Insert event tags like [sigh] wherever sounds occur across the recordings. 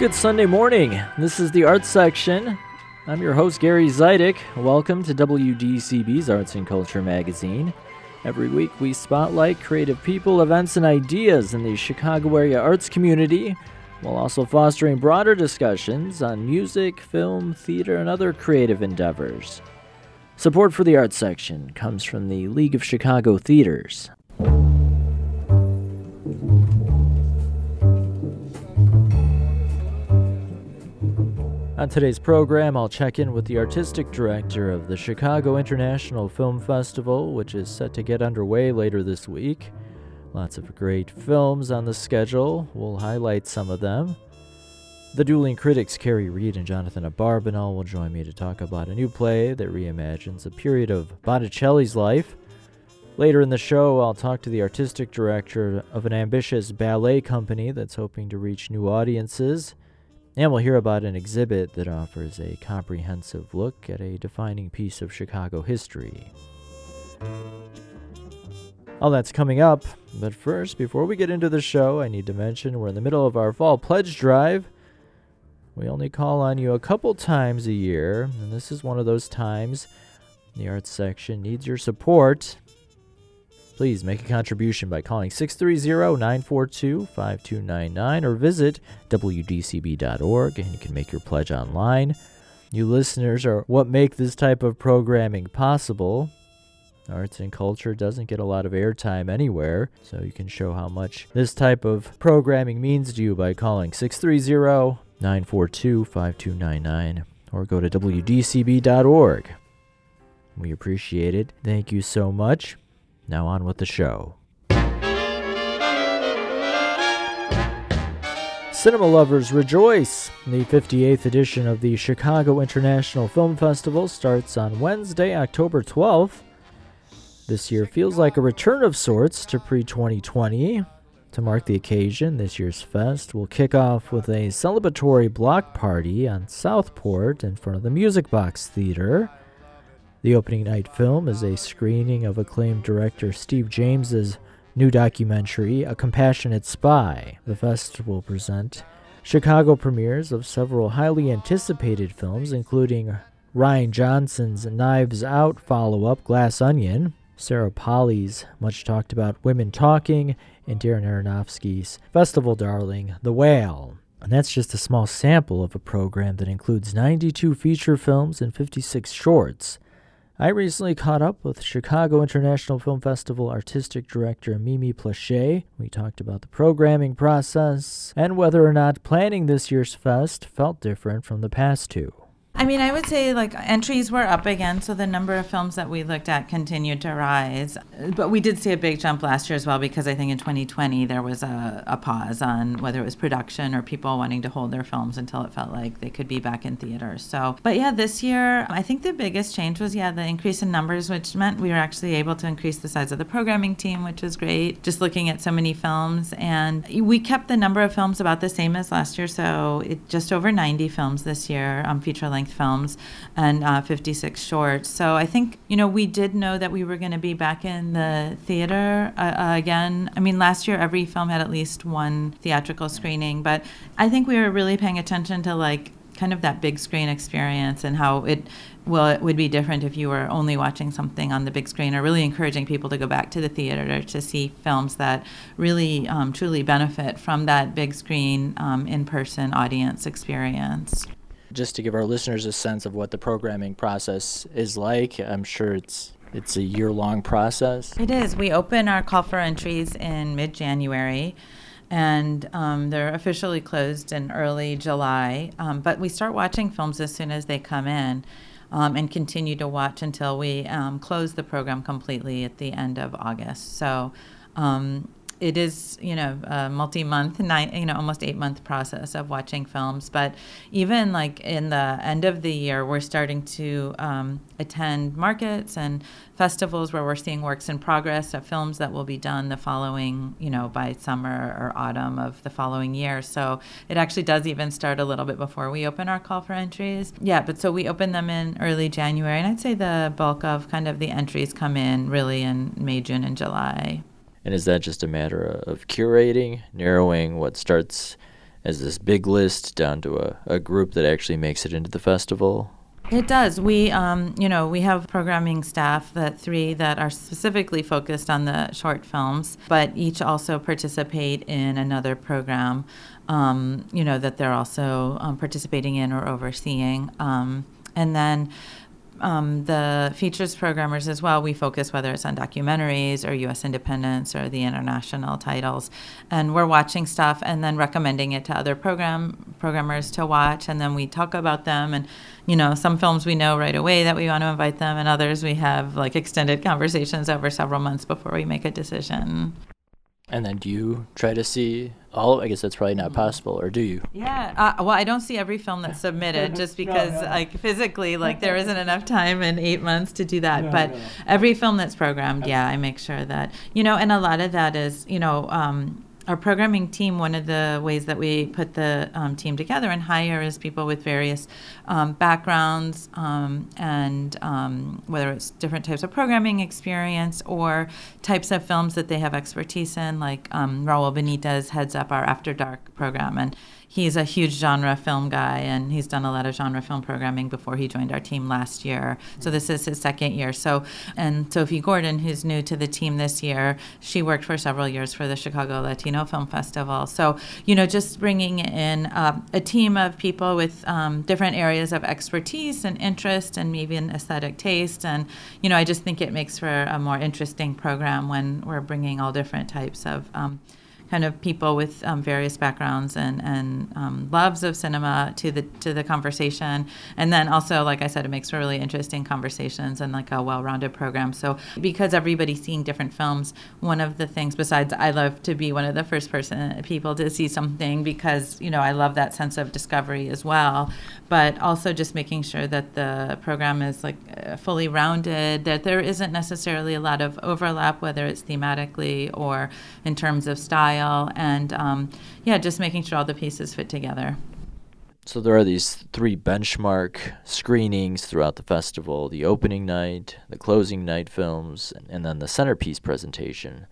Good Sunday morning. This is the Arts Section. I'm your host, Gary Zidek. Welcome to WDCB's Arts and Culture magazine. Every week, we spotlight creative people, events, and ideas in the Chicago area arts community, while also fostering broader discussions on music, film, theater, and other creative endeavors. Support for the Arts Section comes from the League of Chicago Theaters. On today's program, I'll check in with the artistic director of the Chicago International Film Festival, which is set to get underway later this week. Lots of great films on the schedule. We'll highlight some of them. The dueling critics Kerry Reid and Jonathan Abarbanel will join me to talk about a new play that reimagines a period of Botticelli's life. Later in the show, I'll talk to the artistic director of an ambitious ballet company that's hoping to reach new audiences. And we'll hear about an exhibit that offers a comprehensive look at a defining piece of Chicago history. All that's coming up, but first, before we get into the show, I need to mention we're in the middle of our fall pledge drive. We only call on you a couple times a year, and this is one of those times. The arts section needs your support. Please make a contribution by calling 630 942 5299 or visit WDCB.org and you can make your pledge online. You listeners are what make this type of programming possible. Arts and culture doesn't get a lot of airtime anywhere, so you can show how much this type of programming means to you by calling 630 942 5299 or go to WDCB.org. We appreciate it. Thank you so much. Now on with the show. Cinema lovers rejoice! The 58th edition of the Chicago International Film Festival starts on Wednesday, October 12th. This year feels like a return of sorts to pre 2020. To mark the occasion, this year's fest will kick off with a celebratory block party on Southport in front of the Music Box Theater. The opening night film is a screening of acclaimed director Steve James's new documentary, A Compassionate Spy. The festival present Chicago premieres of several highly anticipated films, including Rian Johnson's Knives Out follow up, Glass Onion, Sarah Polley's much talked about Women Talking, and Darren Aronofsky's festival darling, The Whale. And that's just a small sample of a program that includes 92 feature films and 56 shorts. I recently caught up with Chicago International Film Festival artistic director Mimi Plauché. We talked about the programming process and whether or not planning this year's fest felt different from the past two. I mean, I would say like entries were up again, so the number of films that we looked at continued to rise. But we did see a big jump last year as well because I think in 2020 there was a, a pause on whether it was production or people wanting to hold their films until it felt like they could be back in theaters. So, but yeah, this year I think the biggest change was yeah the increase in numbers, which meant we were actually able to increase the size of the programming team, which was great. Just looking at so many films, and we kept the number of films about the same as last year, so it just over 90 films this year, um, feature length length films and uh, 56 shorts. So I think, you know, we did know that we were going to be back in the theater uh, uh, again. I mean, last year every film had at least one theatrical screening, but I think we were really paying attention to like kind of that big screen experience and how it well it would be different if you were only watching something on the big screen or really encouraging people to go back to the theater to see films that really um, truly benefit from that big screen um, in-person audience experience just to give our listeners a sense of what the programming process is like. I'm sure it's it's a year long process. It is. We open our call for entries in mid January. And um, they're officially closed in early July. Um, but we start watching films as soon as they come in um, and continue to watch until we um, close the program completely at the end of August. So um, it is you know a multi-month nine you know almost eight month process of watching films. But even like in the end of the year we're starting to um, attend markets and festivals where we're seeing works in progress of films that will be done the following you know by summer or autumn of the following year. So it actually does even start a little bit before we open our call for entries. Yeah but so we open them in early january and i'd say the bulk of kind of the entries come in really in may june and july and is that just a matter of curating, narrowing what starts as this big list down to a, a group that actually makes it into the festival? It does. We, um, you know, we have programming staff that three that are specifically focused on the short films, but each also participate in another program. Um, you know that they're also um, participating in or overseeing, um, and then um, the features programmers as well, we focus whether it's on documentaries or U.S. independence or the international titles, and we're watching stuff and then recommending it to other program programmers to watch, and then we talk about them. And you know, some films we know right away that we want to invite them, and others we have like extended conversations over several months before we make a decision. And then do you try to see all? I guess that's probably not mm-hmm. possible, or do you? Yeah. Uh, well, I don't see every film that's submitted [laughs] just because, no, no. like, physically, like, there isn't enough time in eight months to do that. No, but every film that's programmed, yeah, I make sure that you know, and a lot of that is, you know. Um, our programming team, one of the ways that we put the um, team together and hire is people with various um, backgrounds um, and um, whether it's different types of programming experience or types of films that they have expertise in. Like um, Raul Benitez heads up our After Dark program, and he's a huge genre film guy and he's done a lot of genre film programming before he joined our team last year. So this is his second year. So and Sophie Gordon, who's new to the team this year, she worked for several years for the Chicago Latino Film Festival. So you know, just bringing in uh, a team of people with um, different areas of expertise and interest and maybe an aesthetic taste, and you know, I just think it makes for a more interesting program when we're bringing all different types of um, kind of people with um, various backgrounds and, and um, loves of cinema to the to the conversation. And then also, like I said, it makes for really interesting conversations and like a well-rounded program. So because everybody's seeing different films, one of the things besides I love to be one of the first person people to see something because you know I love that sense of discovery as well. But also just making sure that the program is like uh, fully rounded, that there isn't necessarily a lot of overlap, whether it's thematically or in terms of style and um, yeah, just making sure all the pieces fit together. So there are these three benchmark screenings throughout the festival: the opening night, the closing night films, and then the centerpiece presentation.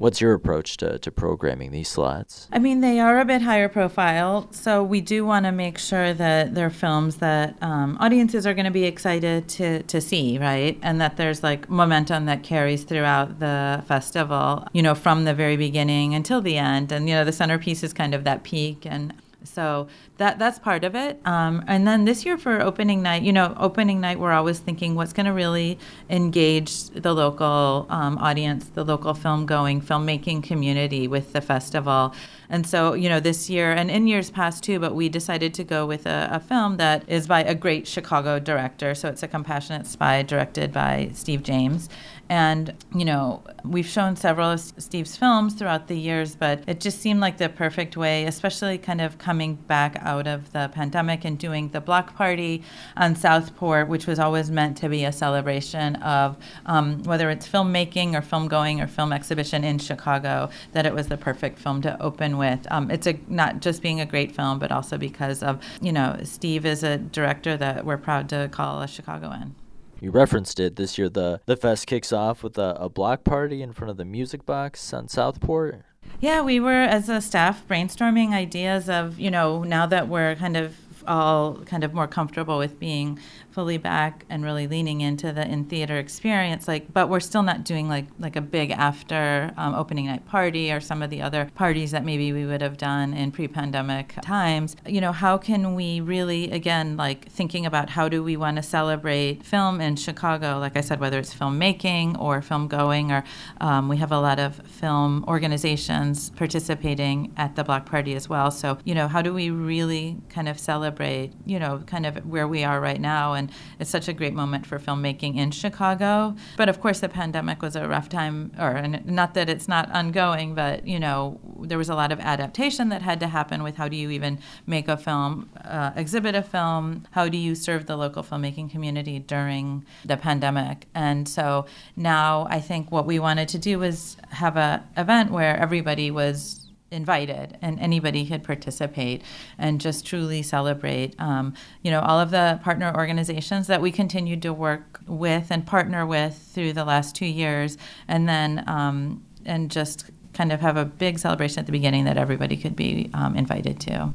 What's your approach to, to programming these slots? I mean, they are a bit higher profile, so we do want to make sure that they're films that um, audiences are going to be excited to, to see, right? And that there's like momentum that carries throughout the festival, you know, from the very beginning until the end. And, you know, the centerpiece is kind of that peak. And so that that's part of it. Um, and then this year for opening night, you know, opening night, we're always thinking what's going to really engage the local um, audience, the local film going, filmmaking community with the festival. And so, you know, this year and in years past too, but we decided to go with a, a film that is by a great Chicago director. So it's a compassionate spy directed by Steve James. And, you know, we've shown several of Steve's films throughout the years, but it just seemed like the perfect way, especially kind of coming back out of the pandemic and doing the block party on Southport, which was always meant to be a celebration of um, whether it's filmmaking or film going or film exhibition in Chicago, that it was the perfect film to open with. Um, it's a, not just being a great film, but also because of, you know, Steve is a director that we're proud to call a Chicagoan you referenced it this year. The the fest kicks off with a, a block party in front of the Music Box on Southport. Yeah, we were as a staff brainstorming ideas of you know now that we're kind of all kind of more comfortable with being fully back and really leaning into the in theater experience like but we're still not doing like like a big after um, opening night party or some of the other parties that maybe we would have done in pre-pandemic times. You know how can we really again like thinking about how do we want to celebrate film in chicago? Like i said whether it's filmmaking or film going or um, we have a lot of film organizations participating at the block party as well. So you know how do we really kind of celebrate you know kind of where we are right now and it's such a great moment for filmmaking in Chicago. But of course, the pandemic was a rough time, or not that it's not ongoing, but you know, there was a lot of adaptation that had to happen with how do you even make a film, uh, exhibit a film, how do you serve the local filmmaking community during the pandemic, and so now I think what we wanted to do was have an event where everybody was invited and anybody could participate and just truly celebrate um, you know all of the partner organizations that we continued to work with and partner with through the last two years and then um, and just kind of have a big celebration at the beginning that everybody could be um, invited to.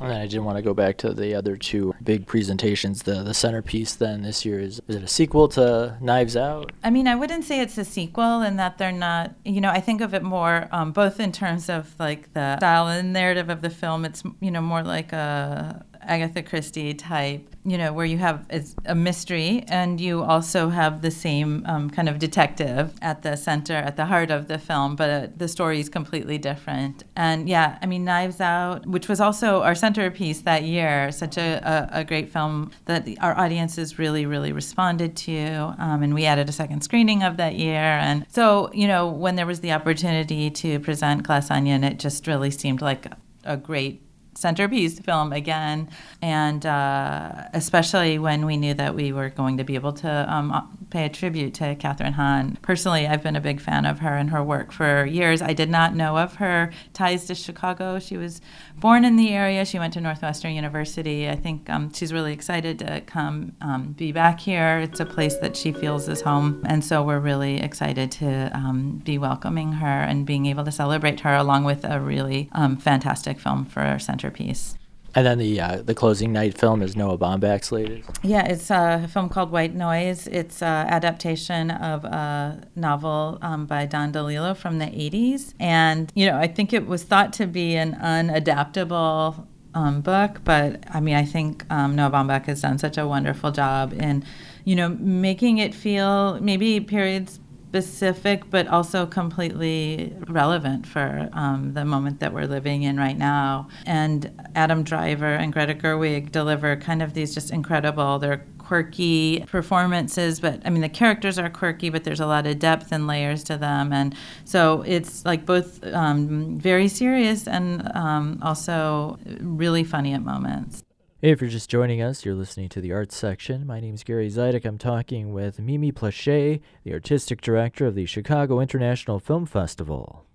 And I did want to go back to the other two big presentations. The the centerpiece then this year is is it a sequel to Knives Out? I mean, I wouldn't say it's a sequel in that they're not. You know, I think of it more um, both in terms of like the style and narrative of the film. It's you know more like a Agatha Christie type, you know, where you have a mystery and you also have the same um, kind of detective at the center, at the heart of the film, but uh, the story is completely different. And yeah, I mean, Knives Out, which was also our centerpiece that year, such a, a, a great film that our audiences really, really responded to. Um, and we added a second screening of that year. And so, you know, when there was the opportunity to present Glass Onion, it just really seemed like a great centerpiece film again, and uh, especially when we knew that we were going to be able to um, pay a tribute to Kathryn Hahn. Personally, I've been a big fan of her and her work for years. I did not know of her ties to Chicago. She was born in the area. She went to Northwestern University. I think um, she's really excited to come um, be back here. It's a place that she feels is home, and so we're really excited to um, be welcoming her and being able to celebrate her along with a really um, fantastic film for our centerpiece. And then the uh, the closing night film is Noah Baumbach's latest. Yeah, it's a film called White Noise. It's an adaptation of a novel um, by Don DeLillo from the 80s. And, you know, I think it was thought to be an unadaptable um, book, but I mean, I think um, Noah Baumbach has done such a wonderful job in, you know, making it feel maybe periods specific, but also completely relevant for um, the moment that we're living in right now. And Adam Driver and Greta Gerwig deliver kind of these just incredible, they're quirky performances, but I mean, the characters are quirky, but there's a lot of depth and layers to them. And so it's like both um, very serious and um, also really funny at moments. Hey, if you're just joining us, you're listening to the arts section. My name is Gary Zidek. I'm talking with Mimi Plauché, the artistic director of the Chicago International Film Festival.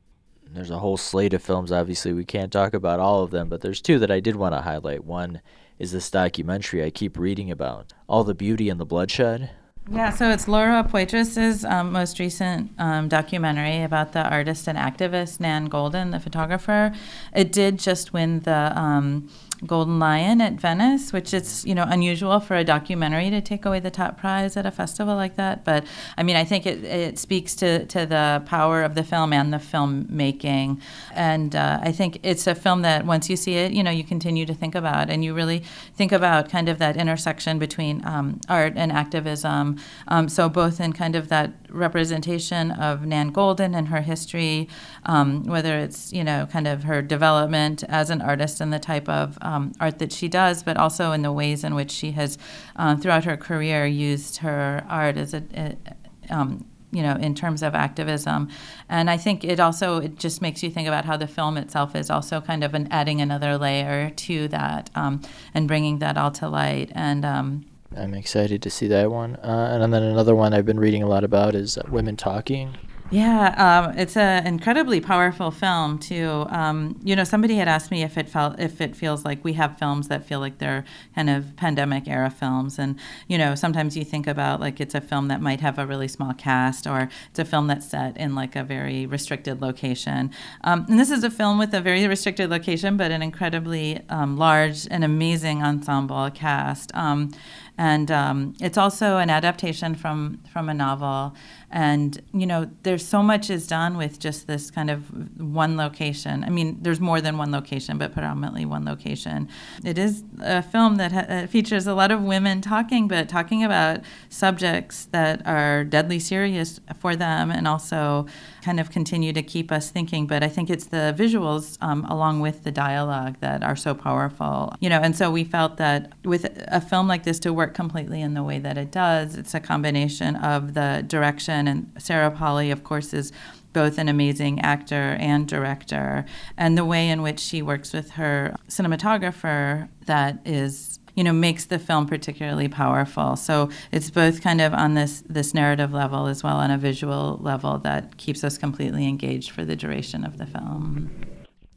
There's a whole slate of films. Obviously, we can't talk about all of them, but there's two that I did want to highlight. One is this documentary I keep reading about, All the Beauty and the Bloodshed. Yeah, so it's Laura Poitras's um, most recent um, documentary about the artist and activist Nan Goldin, the photographer. It did just win the um, Golden Lion at Venice, which is you know unusual for a documentary to take away the top prize at a festival like that. But I mean, I think it, it speaks to, to the power of the film and the filmmaking, and uh, I think it's a film that once you see it, you know, you continue to think about, and you really think about kind of that intersection between um, art and activism. Um, so both in kind of that representation of Nan Goldin and her history, um, whether it's you know kind of her development as an artist and the type of um, art that she does, but also in the ways in which she has, uh, throughout her career, used her art as a, a um, you know in terms of activism. And i think it also it just makes you think about how the film itself is also kind of an adding another layer to that um, and bringing that all to light. And um, i'm excited to see that one uh, and then another one i've been reading a lot about is uh, women talking yeah, um, it's an incredibly powerful film too. Um, you know, somebody had asked me if it felt if it feels like we have films that feel like they're kind of pandemic era films, and you know, sometimes you think about like it's a film that might have a really small cast, or it's a film that's set in like a very restricted location. Um, and this is a film with a very restricted location, but an incredibly um, large and amazing ensemble cast. And um, it's also an adaptation from from a novel and you know there's so much is done with just this kind of one location. I mean there's more than one location but predominantly one location. It is a film that ha- features a lot of women talking but talking about subjects that are deadly serious for them and also kind of continue to keep us thinking. But i think it's the visuals um, along with the dialogue that are so powerful. You know and so we felt that with a film like this to work completely in the way that it does it's a combination of the direction and Sarah Polley, of course, is both an amazing actor and director, and the way in which she works with her cinematographer that is you know makes the film particularly powerful. So it's both kind of on this this narrative level as well on a visual level that keeps us completely engaged for the duration of the film.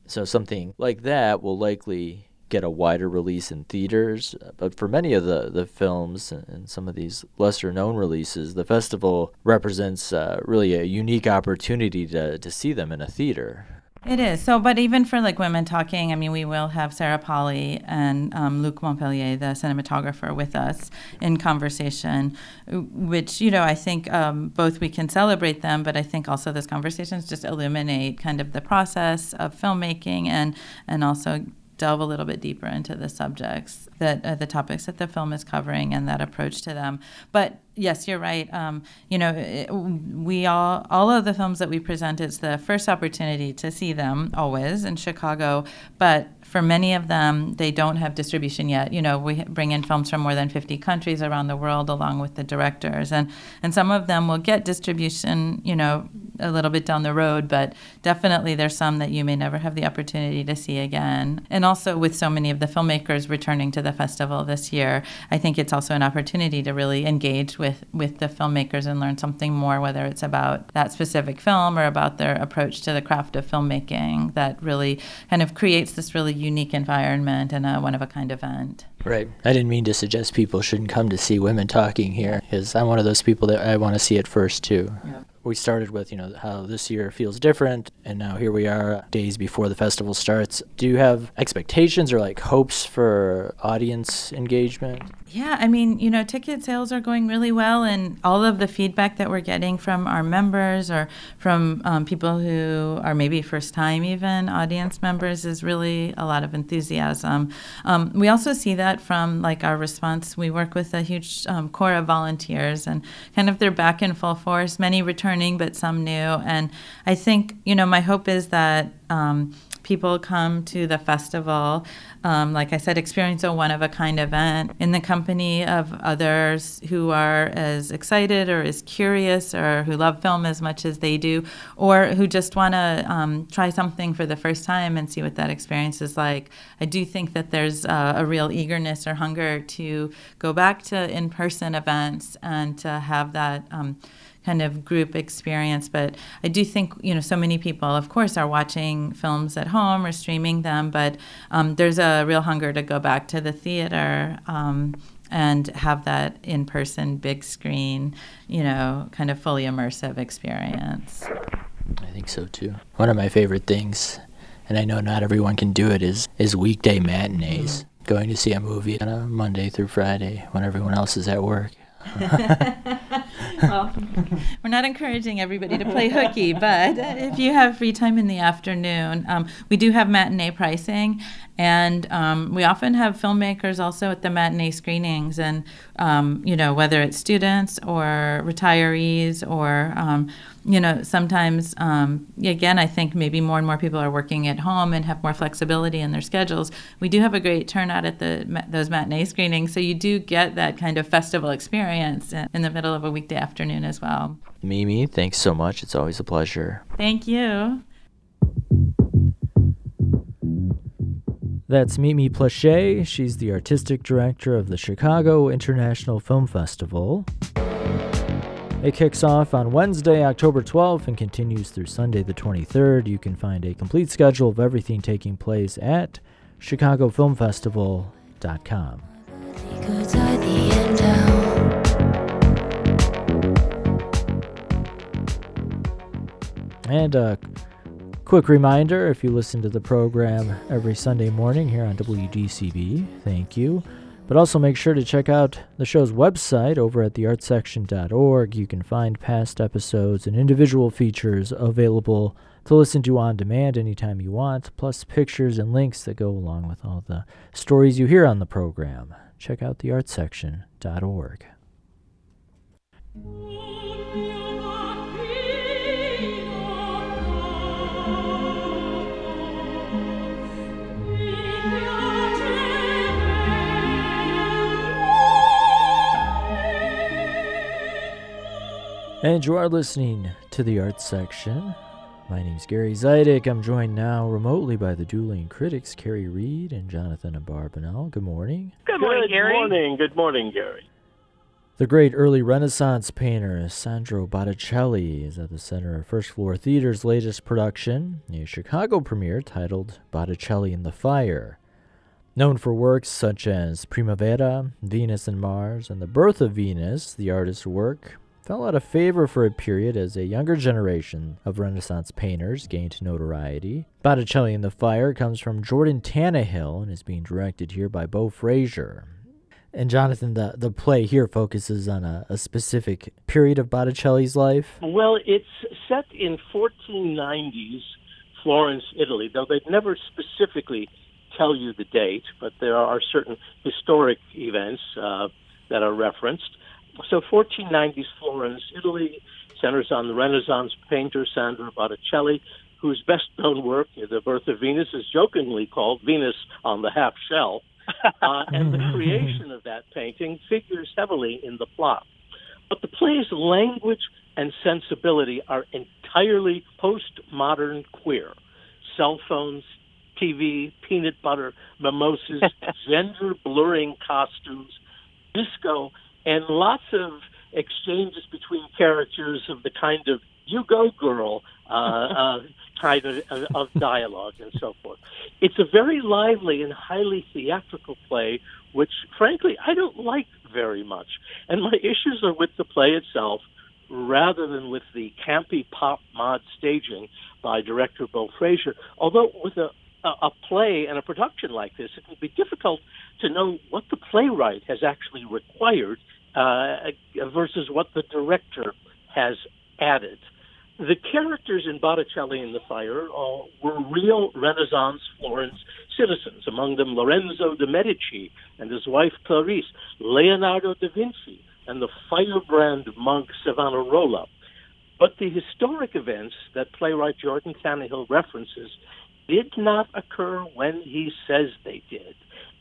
So something like that will likely get a wider release in theaters. But for many of the, the films and some of these lesser known releases, the festival represents uh, really a unique opportunity to, to see them in a theater. It is. So, but even for like women talking, I mean, we will have Sarah Polley and um, Luc Montpellier, the cinematographer, with us in conversation, which, you know, I think um, both we can celebrate them, but I think also those conversations just illuminate kind of the process of filmmaking and, and also delve a little bit deeper into the subjects that uh, the topics that the film is covering and that approach to them. But yes, you're right. Um, you know, it, we all all of the films that we present, it's the first opportunity to see them always in Chicago, but for many of them, they don't have distribution yet. You know, we bring in films from more than 50 countries around the world along with the directors, and and some of them will get distribution, you know, a little bit down the road, but definitely there's some that you may never have the opportunity to see again. And also with so many of the filmmakers returning to the festival this year, I think it's also an opportunity to really engage with with the filmmakers and learn something more, whether it's about that specific film or about their approach to the craft of filmmaking that really kind of creates this really unique environment and a one of a kind event. Right. I didn't mean to suggest people shouldn't come to see women talking here, because I'm one of those people that I want to see it first too. Yeah we started with you know how this year feels different and now here we are days before the festival starts. Do you have expectations or like hopes for audience engagement yeah i mean you know ticket sales are going really well and all of the feedback that we're getting from our members or from um, people who are maybe first time even audience members is really a lot of enthusiasm um, we also see that from like our response we work with a huge um, core of volunteers and kind of they're back in full force many returning, but some new. And I think, you know, my hope is that um, people come to the festival, um, like I said, experience a one of a kind event in the company of others who are as excited or as curious or who love film as much as they do, or who just want to um, try something for the first time and see what that experience is like. I do think that there's uh, a real eagerness or hunger to go back to in person events and to have that. Um, kind of group experience. But I do think, you know, so many people, of course, are watching films at home or streaming them, but um, there's a real hunger to go back to the theater. Um, and have that in person, big screen, you know, kind of fully immersive experience. I think so too. One of my favorite things, and I know not everyone can do it, is is weekday matinees. Mm-hmm. Going to see a movie on a Monday through Friday when everyone else is at work. [laughs] well, we're not encouraging everybody to play hooky, but if you have free time in the afternoon, um, we do have matinee pricing, and um, we often have filmmakers also at the matinee screenings, and um, you know whether it's students or retirees or um, you know, sometimes, um, again, I think maybe more and more people are working at home and have more flexibility in their schedules. We do have a great turnout at the those matinee screenings, so you do get that kind of festival experience in the middle of a weekday afternoon as well. Mimi, thanks so much. It's always a pleasure. Thank you. That's Mimi Plauché. She's the artistic director of the Chicago International Film Festival. It kicks off on Wednesday, October 12th, and continues through Sunday, the 23rd. You can find a complete schedule of everything taking place at ChicagoFilmFestival.com. And a quick reminder if you listen to the program every Sunday morning here on WDCB, thank you. But also make sure to check out the show's website over at theartsection.org. You can find past episodes and individual features available to listen to on demand anytime you want, plus pictures and links that go along with all the stories you hear on the program. Check out theartsection.org. And you are listening to the Arts Section. My name is Gary Zidek. I'm joined now remotely by the dueling critics, Kerry Reid and Jonathan Abarbanel. Good morning. Good morning, Good Gary. morning. Good morning, Gary. The great early Renaissance painter Sandro Botticelli is at the center of First Floor Theater's latest production, a Chicago premiere titled Botticelli in the Fire. Known for works such as Primavera, Venus and Mars, and The Birth of Venus, the artist's work fell out of favor for a period as a younger generation of Renaissance painters gained notoriety. Botticelli in the Fire comes from Jordan Tannahill and is being directed here by Beau Fraser. And Jonathan, the, the play here focuses on a, a specific period of Botticelli's life. Well, it's set in 1490s Florence, Italy, though they'd never specifically tell you the date, but there are certain historic events uh, that are referenced. So 1490s Florence, Italy, centers on the Renaissance painter Sandro Botticelli, whose best known work, The Birth of Venus, is jokingly called Venus on the Half Shell. [laughs] Uh, and the creation of that painting figures heavily in the plot. But the play's language and sensibility are entirely postmodern queer. Cell phones, TV, peanut butter, mimosas, [laughs] gender blurring costumes, disco, and lots of exchanges between characters of the kind of "you go, girl" uh, [laughs] uh, kind of, of dialogue and so forth. It's a very lively and highly theatrical play, which, frankly, I don't like very much. And my issues are with the play itself rather than with the campy pop mod staging by director Beau Fraser. Although with a a, play and a production like this, it can be difficult to know what the playwright has actually required uh, versus what the director has added. The characters in Botticelli in the Fire uh, were real Renaissance Florence citizens, among them Lorenzo de' Medici and his wife Clarice, Leonardo da Vinci, and the firebrand monk Savonarola. But the historic events that playwright Jordan Tannahill references did not occur when he says they did,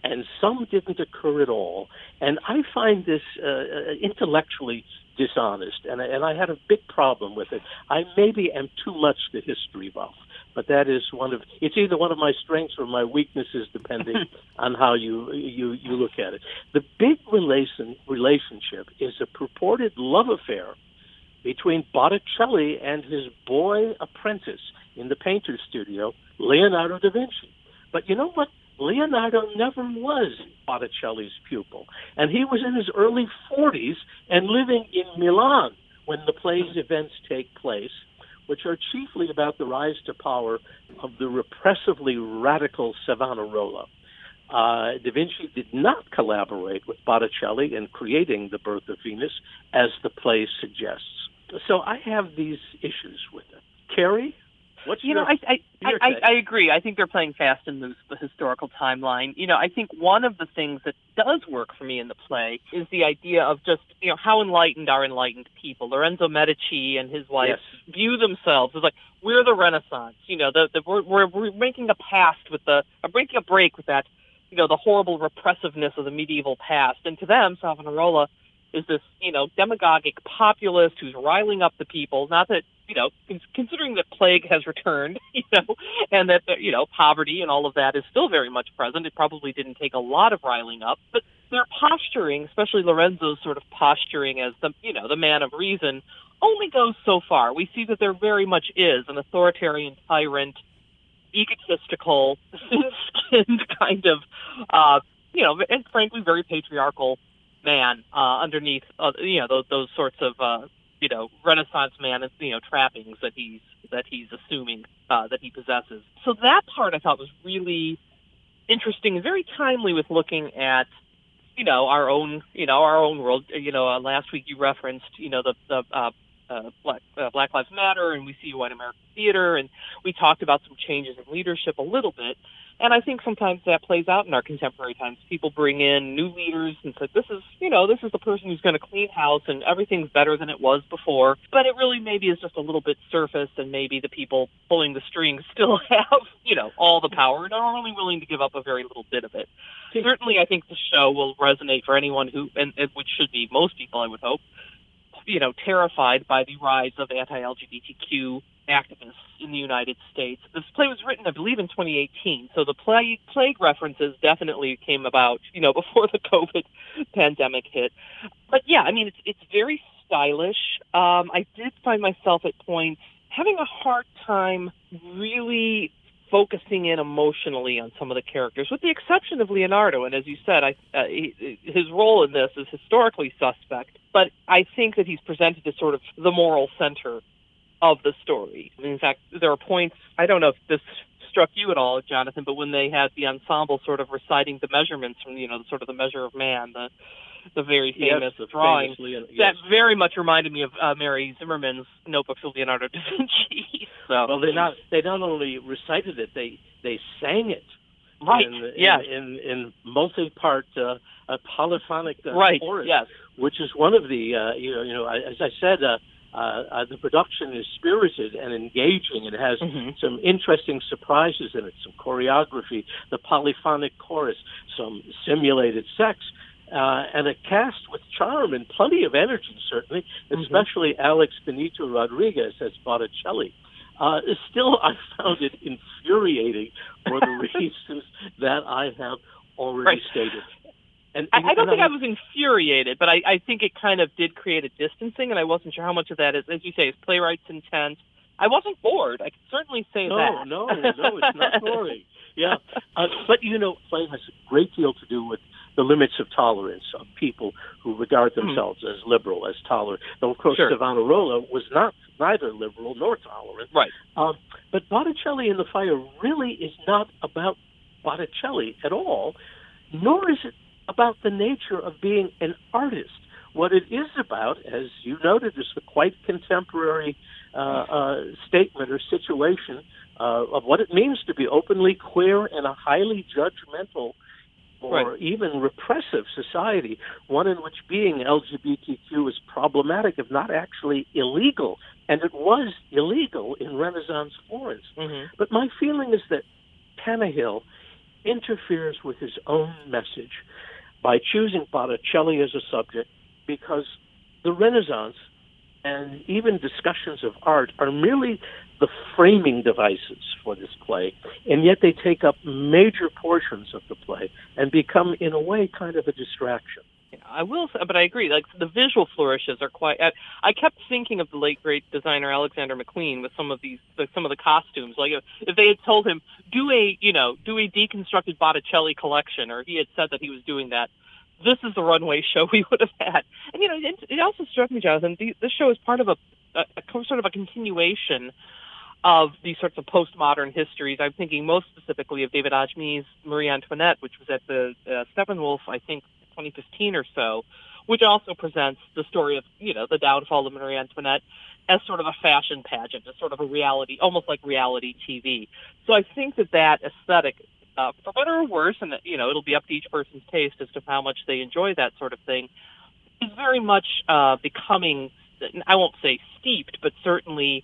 and some didn't occur at all. And I find this uh, uh, intellectually dishonest, and, and I had a big problem with it. I maybe am too much the history buff, but that is one of it's either one of my strengths or my weaknesses, depending [laughs] on how you you you look at it. The big relation relationship is a purported love affair between Botticelli and his boy apprentice in the painter's studio, Leonardo da Vinci. But you know what? Leonardo never was Botticelli's pupil. And he was in his early 40s and living in Milan when the play's events take place, which are chiefly about the rise to power of the repressively radical Savonarola. Uh, da Vinci did not collaborate with Botticelli in creating The Birth of Venus, as the play suggests. So I have these issues with it. Kerry, What's you your, know, I I, I, I agree. I think they're playing fast and loose with the historical timeline. You know, I think one of the things that does work for me in the play is the idea of just you know how enlightened are enlightened people. Lorenzo Medici and his wife yes. view themselves as like we're the Renaissance. You know, the, the we're, we're we're making a past with the uh, breaking a break with that. You know, the horrible repressiveness of the medieval past, and to them, Savonarola is this, you know, demagogic populist who's riling up the people. Not that, you know, considering that plague has returned, [laughs] you know, and that, you know, poverty and all of that is still very much present. It probably didn't take a lot of riling up, but their posturing, especially Lorenzo's sort of posturing as the, you know, the man of reason, only goes so far. We see that there very much is an authoritarian tyrant, egotistical, [laughs] skinned kind of, uh, you know, and frankly, very patriarchal man uh, underneath, uh, you know, those, those sorts of, uh, you know, Renaissance man, and you know, trappings that he's that he's assuming uh, that he possesses. So that part I thought was really interesting and very timely with looking at, you know, our own, you know, our own world. You know, uh, last week you referenced, you know, the the uh, uh, Black, uh, Black Lives Matter and we see White American Theater, and we talked about some changes in leadership a little bit. And I think sometimes that plays out in our contemporary times. People bring in new leaders and say, this is, you know, this is the person who's going to clean house and everything's better than it was before. But it really maybe is just a little bit surface and maybe the people pulling the strings [laughs] still have, you know, all the power and are only willing to give up a very little bit of it. Certainly, I think the show will resonate for anyone who, and, and which should be most people, I would hope, you know, terrified by the rise of anti-LGBTQ activists in the United States. This play was written, I believe, in 2018, so the play, plague references definitely came about, you know, [laughs] before the COVID pandemic hit. But yeah, I mean, it's it's very stylish. Um, I did find myself at points having a hard time really focusing in emotionally on some of the characters, with the exception of Leonardo. And as you said, I, uh, his role in this is historically suspect, but I think that he's presented as sort of the moral center of the story. In fact, there are points, I don't know if this struck you at all, Jonathan, but when they had the ensemble sort of reciting the measurements from, you know, sort of the measure of man, the the very famous yes, drawing. Yes. That very much reminded me of uh, Mary Zimmerman's Notebook of Leonardo da Vinci. [laughs] so, well, they not they not only recited it, they they sang it. Right. In, yes. In in, in multi-part uh, uh, polyphonic uh, right. chorus. Yes. Which is one of the uh, you know you know as I said. Uh, uh, uh, the production is spirited and engaging. It has mm-hmm. some interesting surprises in it, some choreography, the polyphonic chorus, some simulated sex, uh, and a cast with charm and plenty of energy, certainly, especially mm-hmm. Alex Benito Rodriguez as Botticelli. Uh, still, I found it infuriating for the [laughs] reasons that I have already right. stated. And, and I, I, don't and think I, was infuriated, but I, I think it kind of did create a distancing, and I wasn't sure how much of that is, as you say, is playwright's intent. I wasn't bored. I can certainly say no, that. No, no, no, it's not boring. [laughs] Yeah, uh, but you know, play has a great deal to do with the limits of tolerance of people who regard Hmm. themselves mm. as liberal, as tolerant. Though, of course, sure. Savonarola was not neither liberal nor tolerant. Right. Um, but Botticelli in the Fire really is not about Botticelli at all, nor is it about the nature of being an artist. What it is about, as you noted, is a quite contemporary uh, uh, statement or situation uh, of what it means to be openly queer in a highly judgmental or right. even repressive society, one in which being LGBTQ is problematic, if not actually illegal. And it was illegal in Renaissance Florence. Mm-hmm. But my feeling is that Tannahill interferes with his own message by choosing Botticelli as a subject because the Renaissance and even discussions of art are merely the framing devices for this play, and yet they take up major portions of the play and become, in a way, kind of a distraction. I will, but I agree. Like the visual flourishes are quite. I, kept thinking of the late great designer Alexander McQueen with some of these, like, some of the costumes. Like if, if they had told him do a, you know, do a deconstructed Botticelli collection, or he had said that he was doing that, this is the runway [laughs] show we would have had. And you know, it, it also struck me, Jonathan, the, this show is part of a, a, a sort of a continuation of these sorts of postmodern histories. I'm thinking most specifically of David Adjmi's Marie Antoinette, which was at the uh, Steppenwolf, I think, 2015 or so, which also presents the story of you know the downfall of Marie Antoinette as sort of a fashion pageant, as sort of a reality, almost like reality TV. So I think that that aesthetic, uh, for better or worse, and you know it'll be up to each person's taste as to how much they enjoy that sort of thing, is very much uh, becoming. I won't say steeped, but certainly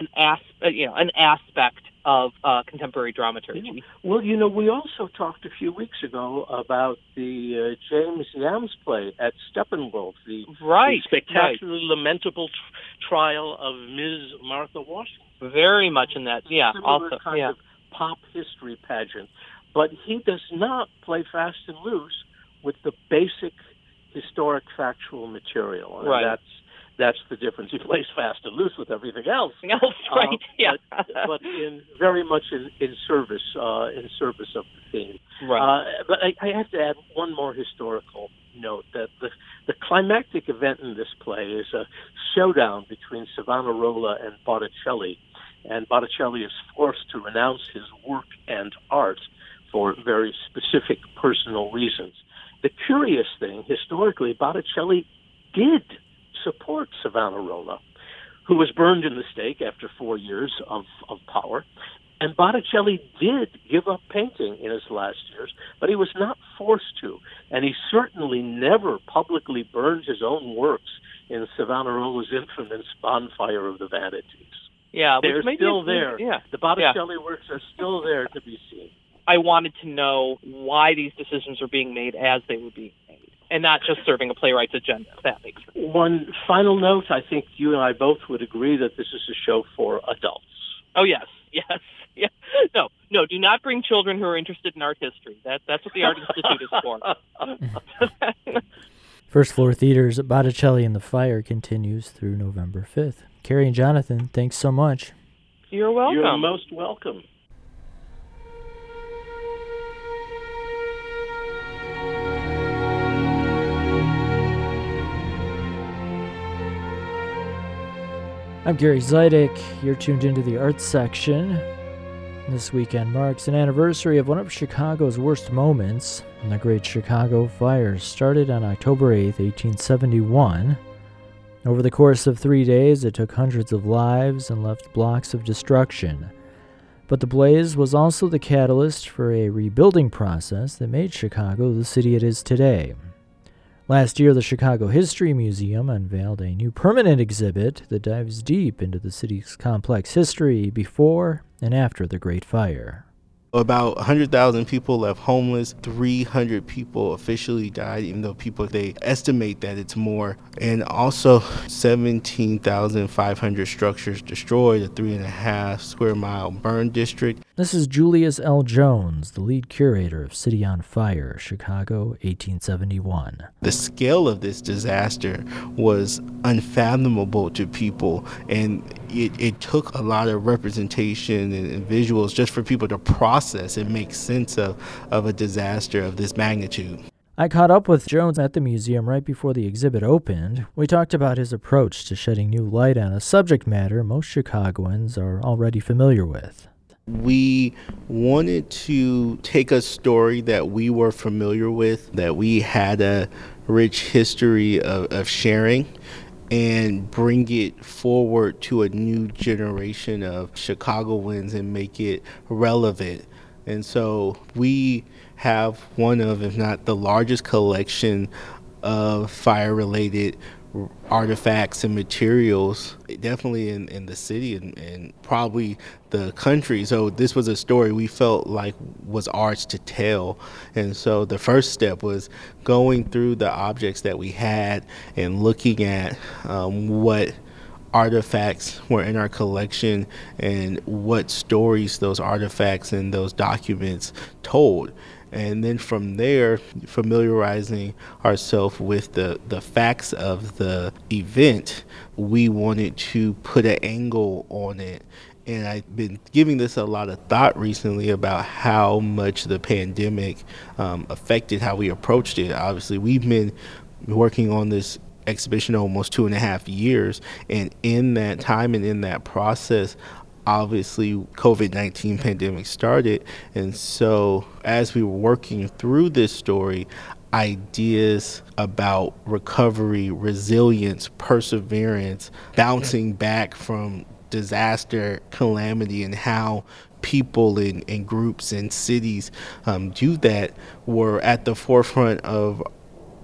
an as, uh, you know, an aspect of uh, contemporary dramaturgy. Well, you know, we also talked a few weeks ago about the uh, James Ijames play at Steppenwolf, the, right, the spectacularly right. lamentable t- trial of Ms. Martha Washington. Very much in that, yeah. Also, kind yeah. of pop history pageant, but he does not play fast and loose with the basic historic factual material. And right. That's that's the difference. He plays fast and loose with everything else. [laughs] else, right? Uh, yeah. but, [laughs] but in very much in, in service uh, in service of the theme. Right. Uh, but I, I have to add one more historical note that the the climactic event in this play is a showdown between Savonarola and Botticelli, and Botticelli is forced to renounce his work and art for very specific personal reasons. The curious thing, historically, Botticelli did support Savonarola, who was burned in the stake after four years of, of power. And Botticelli did give up painting in his last years, but he was not forced to. And he certainly never publicly burned his own works in Savonarola's infamous Bonfire of the Vanities. Yeah, they're still there. Yeah, the Botticelli yeah. works are still there to be seen. I wanted to know why these decisions were being made as they were being made and not just serving a playwright's agenda. If that makes sense. One final note: I think you and I both would agree that this is a show for adults. Oh yes, [laughs] yes, yeah. No, no. Do not bring children who are interested in art history. That that's what the Art Institute is for. [laughs] First Floor Theater's Botticelli in the Fire continues through November 5th. Kerry and Jonathan, thanks so much. You're welcome. You're most welcome. I'm Gary Zidek. You're tuned into the arts section. This weekend marks an anniversary of one of Chicago's worst moments. The Great Chicago Fire started on October 8, 1871. Over the course of three days, it took hundreds of lives and left blocks of destruction. But the blaze was also the catalyst for a rebuilding process that made Chicago the city it is today. Last year, the Chicago History Museum unveiled a new permanent exhibit that dives deep into the city's complex history before and after the Great Fire. About 100,000 people left homeless. 300 people officially died, even though people they estimate that it's more. And also 17,500 structures destroyed, a three and a half square mile burn district. This is Julius L. Jones, the lead curator of City on Fire, Chicago, 1871. The scale of this disaster was unfathomable to people, and it, it took a lot of representation and, and visuals just for people to process and make sense of, of a disaster of this magnitude. I caught up with Jones at the museum right before the exhibit opened. We talked about his approach to shedding new light on a subject matter most Chicagoans are already familiar with. We wanted to take a story that we were familiar with, that we had a rich history of, of sharing, and bring it forward to a new generation of Chicagoans and make it relevant. And so we have one of, if not the largest collection of fire related artifacts and materials, definitely in, in the city and, and probably the country. So this was a story we felt like was ours to tell. And so the first step was going through the objects that we had and looking at um, what artifacts were in our collection and what stories those artifacts and those documents told and then from there familiarizing ourselves with the, the facts of the event we wanted to put an angle on it and I've been giving this a lot of thought recently about how much the pandemic um, affected how we approached it. Obviously, we've been working on this exhibition almost two and a half years, and in that time and in that process, obviously covid-19 pandemic started and so as we were working through this story ideas about recovery resilience perseverance bouncing back from disaster calamity and how people and, groups and cities um, do that were at the forefront of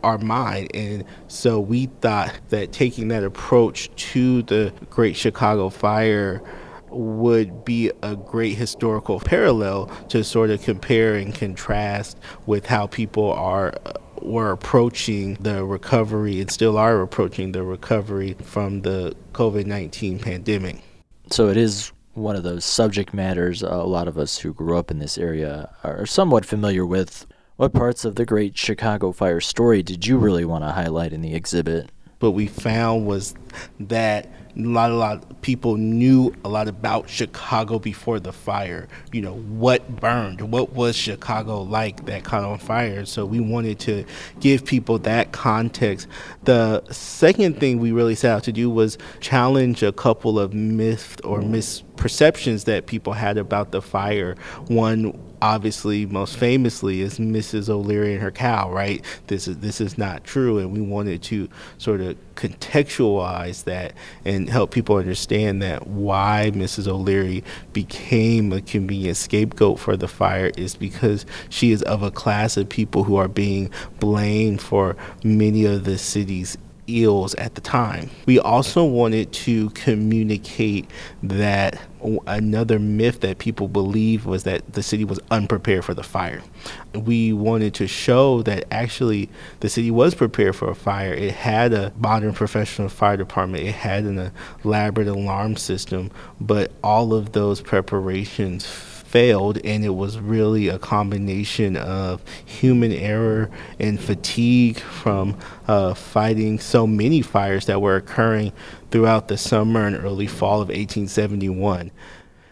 our mind. And so we thought that taking that approach to the Great Chicago Fire would be a great historical parallel to sort of compare and contrast with how people are were approaching the recovery and still are approaching the recovery from the COVID-19 pandemic. So it is one of those subject matters a lot of us who grew up in this area are somewhat familiar with. What parts of the great Chicago fire story did you really want to highlight in the exhibit? What we found was that a lot, a lot of people knew a lot about Chicago before the fire. You know, what burned, what was Chicago like that caught on fire. So we wanted to give people that context. The second thing we really set out to do was challenge a couple of myths or misperceptions that people had about the fire. One obviously most famously is Mrs. O'Leary and her cow, right? This is this is not true and we wanted to sort of contextualize that and help people understand that why Mrs. O'Leary became a convenient scapegoat for the fire is because she is of a class of people who are being blamed for many of the city's ills at the time. We also wanted to communicate that another myth that people believe was that the city was unprepared for the fire. We wanted to show that actually the city was prepared for a fire. It had a modern professional fire department, it had an elaborate alarm system, but all of those preparations failed, and it was really a combination of human error and fatigue from uh, fighting so many fires that were occurring throughout the summer and early fall of 1871.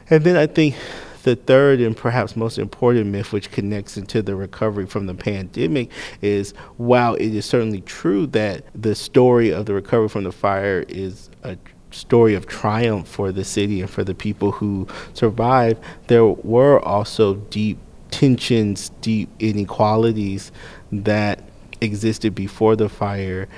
And then I think the third and perhaps most important myth, which connects into the recovery from the pandemic, is while it is certainly true that the story of the recovery from the fire is a story of triumph for the city and for the people who survived, there were also deep tensions, deep inequalities that existed before the fire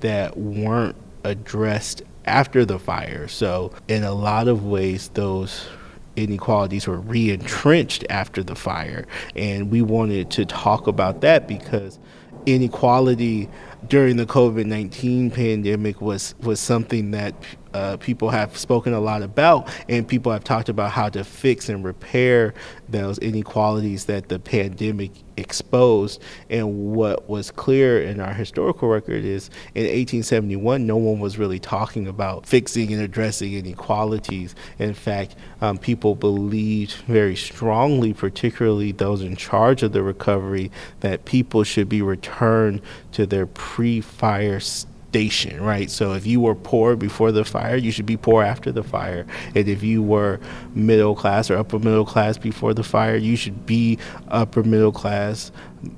that weren't addressed after the fire. So, in a lot of ways, those inequalities were re entrenched after the fire. And we wanted to talk about that because inequality during the COVID 19 pandemic was, was something that uh, people have spoken a lot about, and people have talked about how to fix and repair those inequalities that the pandemic exposed. And what was clear in our historical record is in 1871, no one was really talking about fixing and addressing inequalities. In fact, um, people believed very strongly, particularly those in charge of the recovery, that people should be returned to their pre fire state station, right? So if you were poor before the fire, you should be poor after the fire. And if you were middle class or upper middle class before the fire, you should be upper middle class,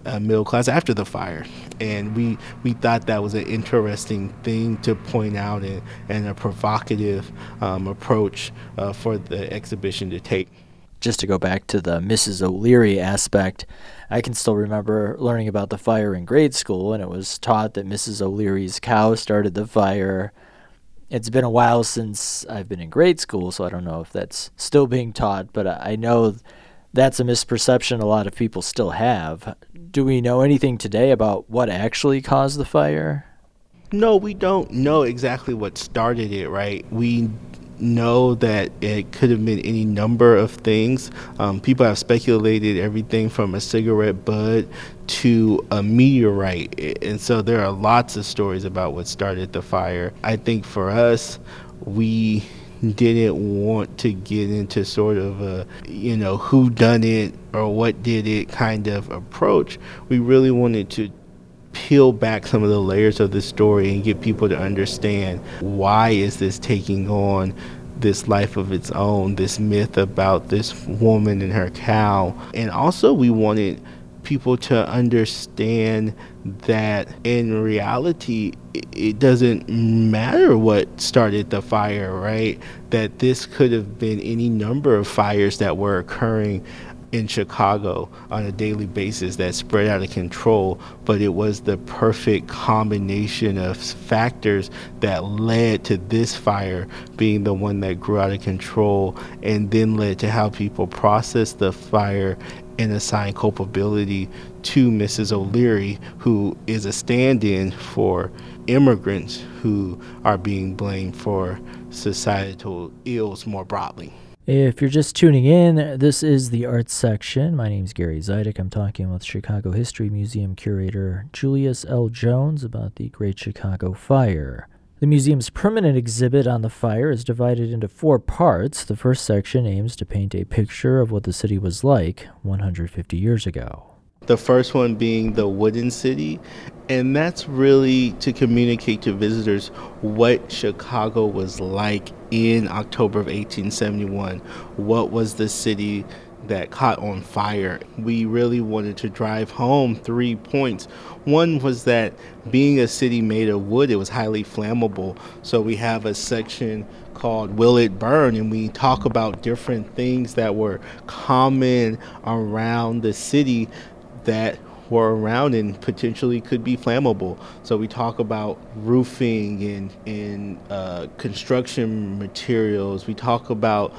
uh, middle class after the fire. And we we thought that was an interesting thing to point out and, and a provocative um, approach uh, for the exhibition to take just to go back to the Mrs. O'Leary aspect, I can still remember learning about the fire in grade school, and it was taught that Mrs. O'Leary's cow started the fire. It's been a while since I've been in grade school, so I don't know if that's still being taught, but I know that's a misperception a lot of people still have. Do we know anything today about what actually caused the fire? No, we don't know exactly what started it, right? We know that it could have been any number of things. Um, people have speculated everything from a cigarette butt to a meteorite. And so there are lots of stories about what started the fire. I think for us, we didn't want to get into sort of a you know who done it or what did it kind of approach we really wanted to peel back some of the layers of the story and get people to understand why is this taking on this life of its own, this myth about this woman and her cow. And also we wanted people to understand that in reality it doesn't matter what started the fire, right? That this could have been any number of fires that were occurring in Chicago on a daily basis that spread out of control, but it was the perfect combination of factors that led to this fire being the one that grew out of control and then led to how people processed the fire and assign culpability to Mrs. O'Leary, who is a stand in for immigrants who are being blamed for societal ills more broadly. If you're just tuning in, this is the arts section. My name is Gary Zidek. I'm talking with Chicago History Museum curator Julius L. Jones about the Great Chicago Fire. The museum's permanent exhibit on the fire is divided into four parts. The first section aims to paint a picture of what the city was like 150 years ago. The first one being the wooden city, and that's really to communicate to visitors what Chicago was like in October of 1871. What was the city that caught on fire? We really wanted to drive home three points. One was that being a city made of wood, it was highly flammable. So we have a section called Will It Burn, and we talk about different things that were common around the city that were around and potentially could be flammable. So we talk about roofing and, and uh, construction materials. We talk about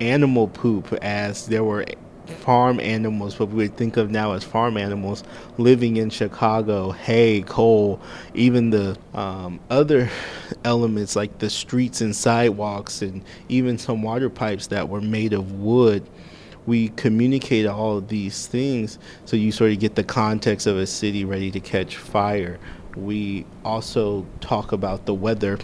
animal poop as there were farm animals, what we would think of now as farm animals, living in Chicago, hay, coal, even the um, other [laughs] elements like the streets and sidewalks, and even some water pipes that were made of wood we communicate all of these things so you sort of get the context of a city ready to catch fire. We also talk about the weather,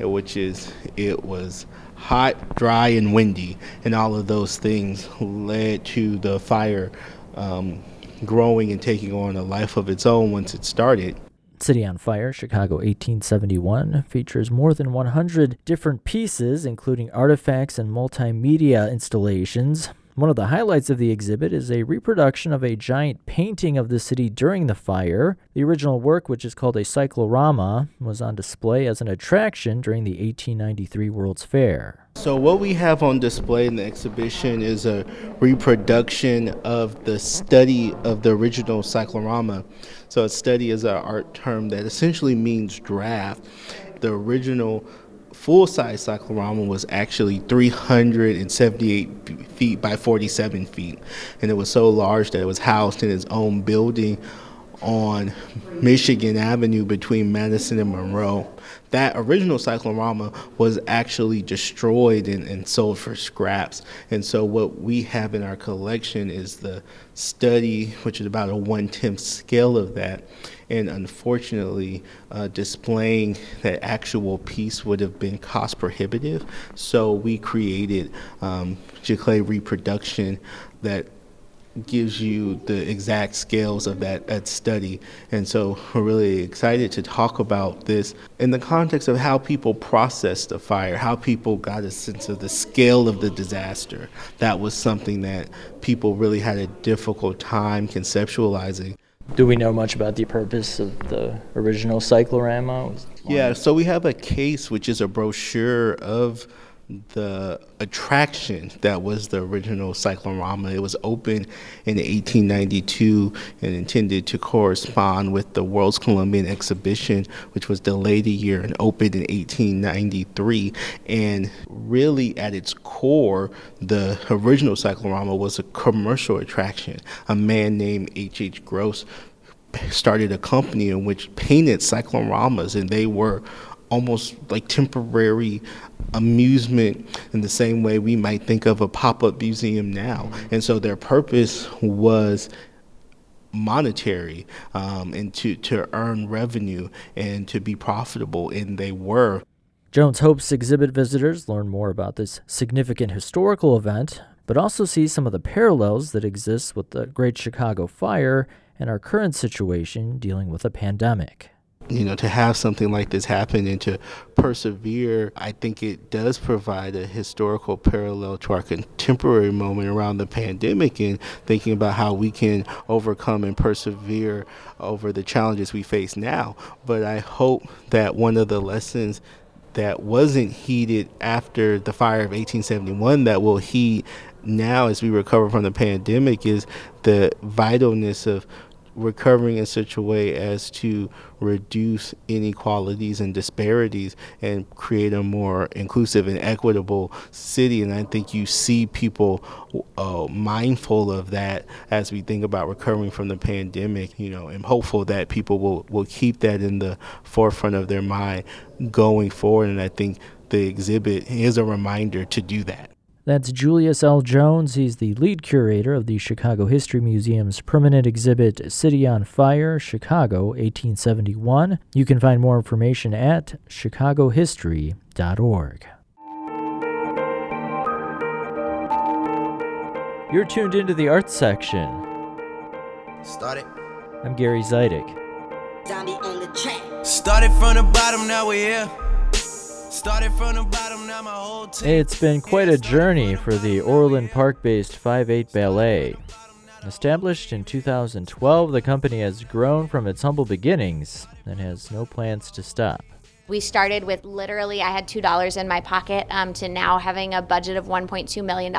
which is it was hot, dry, and windy, and all of those things led to the fire um, growing and taking on a life of its own once it started. City on Fire, Chicago 1871, features more than 100 different pieces, including artifacts and multimedia installations. One of the highlights of the exhibit is a reproduction of a giant painting of the city during the fire. The original work, which is called a cyclorama, was on display as an attraction during the 1893 World's Fair. So, what we have on display in the exhibition is a reproduction of the study of the original cyclorama. So, a study is an art term that essentially means draft. The original full size cyclorama was actually 378 feet by 47 feet. And it was so large that it was housed in its own building on Michigan Avenue between Madison and Monroe. That original cyclorama was actually destroyed and, and, sold for scraps. And so, what we have in our collection is the study, which is about a one tenth scale of that. And unfortunately, uh, displaying that actual piece would have been cost prohibitive. So, we created um, Giclée reproduction that gives you the exact scales of that, that study. And so we're really excited to talk about this in the context of how people processed the fire, how people got a sense of the scale of the disaster. That was something that people really had a difficult time conceptualizing. Do we know much about the purpose of the original cyclorama? Yeah, so we have a case, which is a brochure of the attraction that was the original cyclorama. It was opened in 1892 and intended to correspond with the World's Columbian Exhibition, which was delayed a year and opened in 1893. And really, at its core, the original cyclorama was a commercial attraction. A man named H.H. H. Gross started a company in which painted cycloramas, and they were almost like temporary amusement in the same way we might think of a pop-up museum now. And so their purpose was monetary um, and to, to earn revenue and to be profitable and they were. Jones hopes exhibit visitors learn more about this significant historical event but also see some of the parallels that exist with the great chicago fire and our current situation dealing with a pandemic you know, to have something like this happen and to persevere, I think it does provide a historical parallel to our contemporary moment around the pandemic and thinking about how we can overcome and persevere over the challenges we face now. But I hope that one of the lessons that wasn't heeded after the fire of 1871 that will heed now as we recover from the pandemic is the vitalness of recovering in such a way as to reduce inequalities and disparities and create a more inclusive and equitable city. And I think you see people uh, mindful of that as we think about recovering from the pandemic. You know, I'm hopeful that people will, will keep that in the forefront of their mind going forward. And I think the exhibit is a reminder to do that. That's Julius L. Jones. He's the lead curator of the Chicago History Museum's permanent exhibit City on Fire, Chicago, 1871. You can find more information at chicagohistory.org. You're tuned into the arts section. Start it. I'm Gary Zidek. Started from the bottom, now we're here. It's been quite a journey for the Orland Park based 5 8 Ballet. Established in 2012, the company has grown from its humble beginnings and has no plans to stop. We started with literally, I had $2 in my pocket um, to now having a budget of $1.2 million.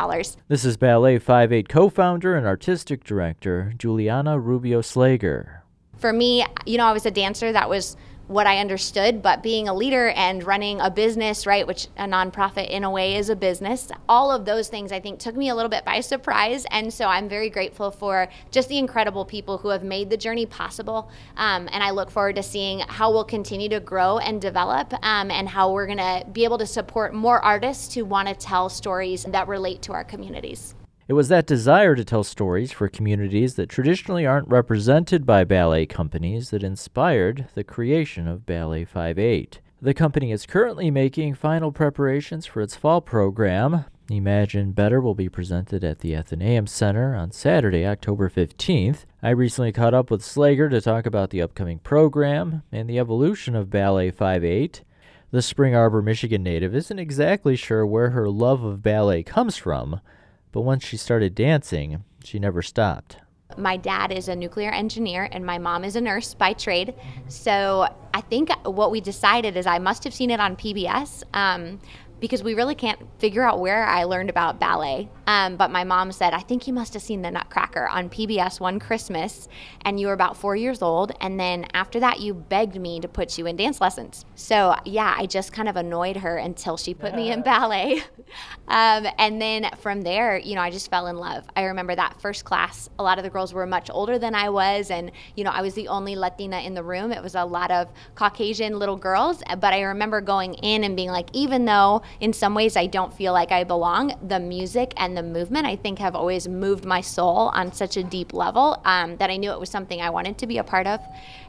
This is Ballet 5 8 co founder and artistic director, Juliana Rubio Slager. For me, you know, I was a dancer that was what I understood, but being a leader and running a business, right, which a nonprofit in a way is a business, all of those things I think took me a little bit by surprise. And so I'm very grateful for just the incredible people who have made the journey possible. Um, and I look forward to seeing how we'll continue to grow and develop um, and how we're going to be able to support more artists who want to tell stories that relate to our communities. It was that desire to tell stories for communities that traditionally aren't represented by ballet companies that inspired the creation of Ballet 5-8. The company is currently making final preparations for its fall program. Imagine Better will be presented at the Athenaeum Center on Saturday, October 15th. I recently caught up with Slager to talk about the upcoming program and the evolution of Ballet 5-8. The Spring Arbor, Michigan native isn't exactly sure where her love of ballet comes from, but once she started dancing, she never stopped. My dad is a nuclear engineer and my mom is a nurse by trade. So I think what we decided is I must have seen it on PBS. Um, because we really can't figure out where I learned about ballet. Um, but my mom said, I think you must have seen the Nutcracker on PBS one Christmas, and you were about four years old. And then after that, you begged me to put you in dance lessons. So, yeah, I just kind of annoyed her until she put me in ballet. [laughs] um, and then from there, you know, I just fell in love. I remember that first class, a lot of the girls were much older than I was. And, you know, I was the only Latina in the room. It was a lot of Caucasian little girls. But I remember going in and being like, even though in some ways I don't feel like I belong. The music and the movement, I think, have always moved my soul on such a deep level um, that I knew it was something I wanted to be a part of.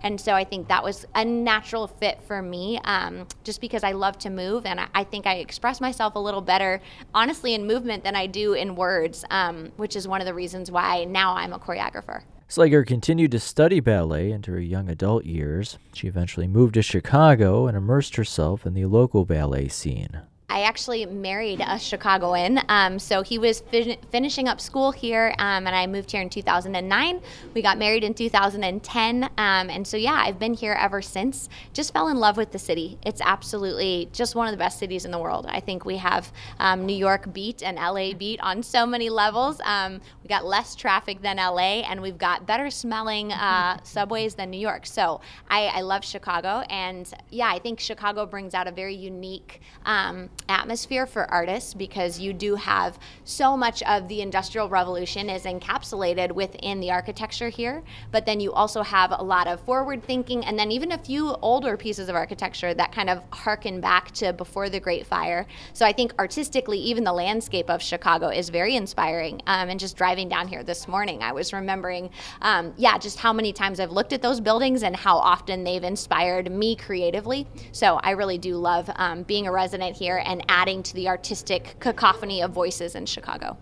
And so I think that was a natural fit for me um, just because I love to move and I, I, think I express myself a little better, honestly, in movement than I do in words, um, which is one of the reasons why now I'm a choreographer. Slager continued to study ballet into her young adult years. She eventually moved to Chicago and immersed herself in the local ballet scene. I actually married a Chicagoan. Um, so he was fin- finishing up school here, um, and I moved here in 2009. We got married in 2010. Um, and so, yeah, I've been here ever since. Just fell in love with the city. It's absolutely just one of the best cities in the world. I think we have um, New York beat and LA beat on so many levels. Um, we got less traffic than LA, and we've got better smelling uh, subways than New York. So I, I, love Chicago. And yeah, I think Chicago brings out a very unique um, atmosphere for artists because you do have so much of the industrial revolution is encapsulated within the architecture here but then you also have a lot of forward thinking and then even a few older pieces of architecture that kind of harken back to before the great fire. So i think artistically even the landscape of chicago is very inspiring um, and just driving down here this morning i was remembering um, yeah just how many times i've looked at those buildings and how often they've inspired me creatively. So i really do love um, being a resident here and adding to the artistic cacophony of voices in Chicago.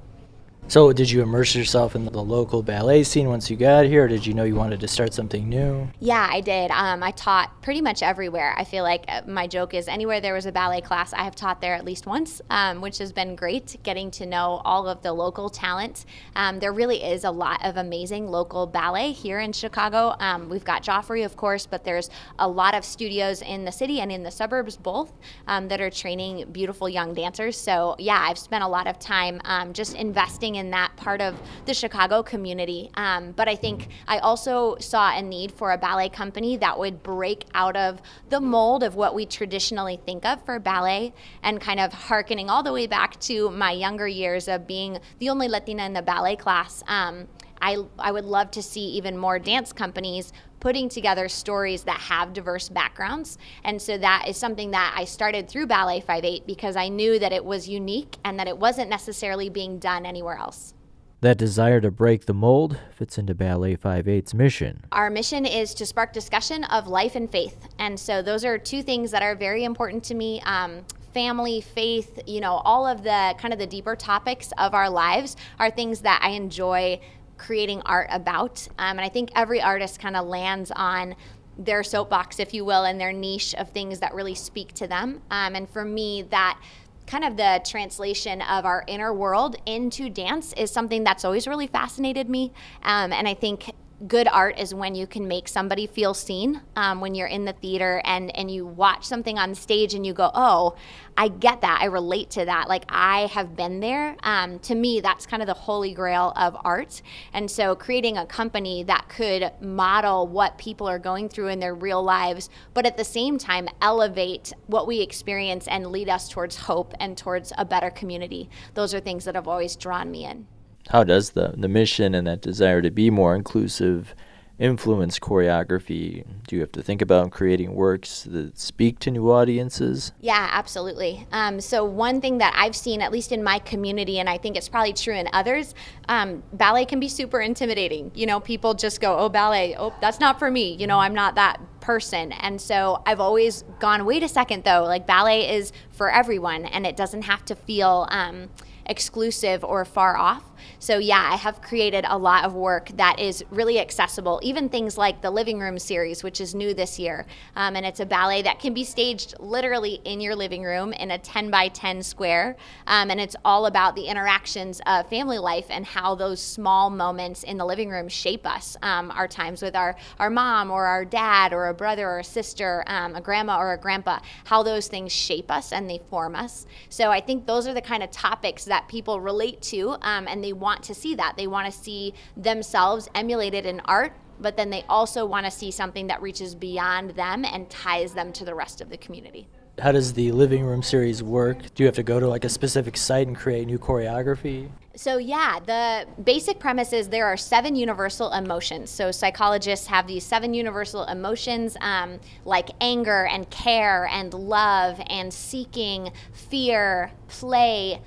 So, did you immerse yourself in the local ballet scene once you got here, or did you know you wanted to start something new? Yeah, I did. Um, I taught pretty much everywhere. I feel like uh, my joke is anywhere there was a ballet class, I have taught there at least once, um, which has been great getting to know all of the local talent. Um, there really is a lot of amazing local ballet here in Chicago. Um, we've got Joffrey, of course, but there's a lot of studios in the city and in the suburbs both um, that are training beautiful young dancers. So, yeah, I've spent a lot of time um, just investing in that part of the Chicago community. Um, but I think I also saw a need for a ballet company that would break out of the mold of what we traditionally think of for ballet and kind of harkening all the way back to my younger years of being the only Latina in the ballet class. Um, I, I would love to see even more dance companies putting together stories that have diverse backgrounds. And so that is something that I started through Ballet 5-8 because I knew that it was unique and that it wasn't necessarily being done anywhere else. That desire to break the mold fits into Ballet 5-8's mission. Our mission is to spark discussion of life and faith. And so those are two things that are very important to me. Um, family, faith, you know, all of the kind of the deeper topics of our lives are things that I enjoy creating art about. Um, and I think every artist kind of lands on their soapbox, if you will, and their niche of things that really speak to them. Um, and for me, that kind of the translation of our inner world into dance is something that's always really fascinated me. Um, and I think good art is when you can make somebody feel seen um, when you're in the theater and and you watch something on stage and you go oh i get that. I relate to that. Like i have been there. Um, to me that's kind of the holy grail of art. And so creating a company that could model what people are going through in their real lives but at the same time elevate what we experience and lead us towards hope and towards a better community. Those are things that have always drawn me in how does the the mission and that desire to be more inclusive influence choreography? Do you have to think about creating works that speak to new audiences? Yeah, absolutely. Um, so, one thing that I've seen, at least in my community, and I think it's probably true in others, um, ballet can be super intimidating. You know, people just go, oh, ballet, oh, that's not for me. You know, I'm not that person. And so I've always gone, wait a second, though, like ballet is for everyone, and it doesn't have to feel. Um, exclusive or far off. So, yeah, I have created a lot of work that is really accessible, even things like the Living Room series, which is new this year. Um, and it's a ballet that can be staged literally in your living room in a 10 by 10 square. Um, and it's all about the interactions of family life and how those small moments in the living room shape us. Um, our times with our, our mom or our dad or a brother or a sister, um, a grandma or a grandpa, how those things shape us and they form us. So I think those are the kind of topics that people relate to um, and they want to see that. They want to see themselves emulated in art but then they also want to see something that reaches beyond them and ties them to the rest of the community. How does the living room series work? Do you have to go to like a specific site and create new choreography? So, yeah, the basic premise is there are seven universal emotions. So, psychologists have these seven universal emotions um, like anger and care and love and seeking, fear, play,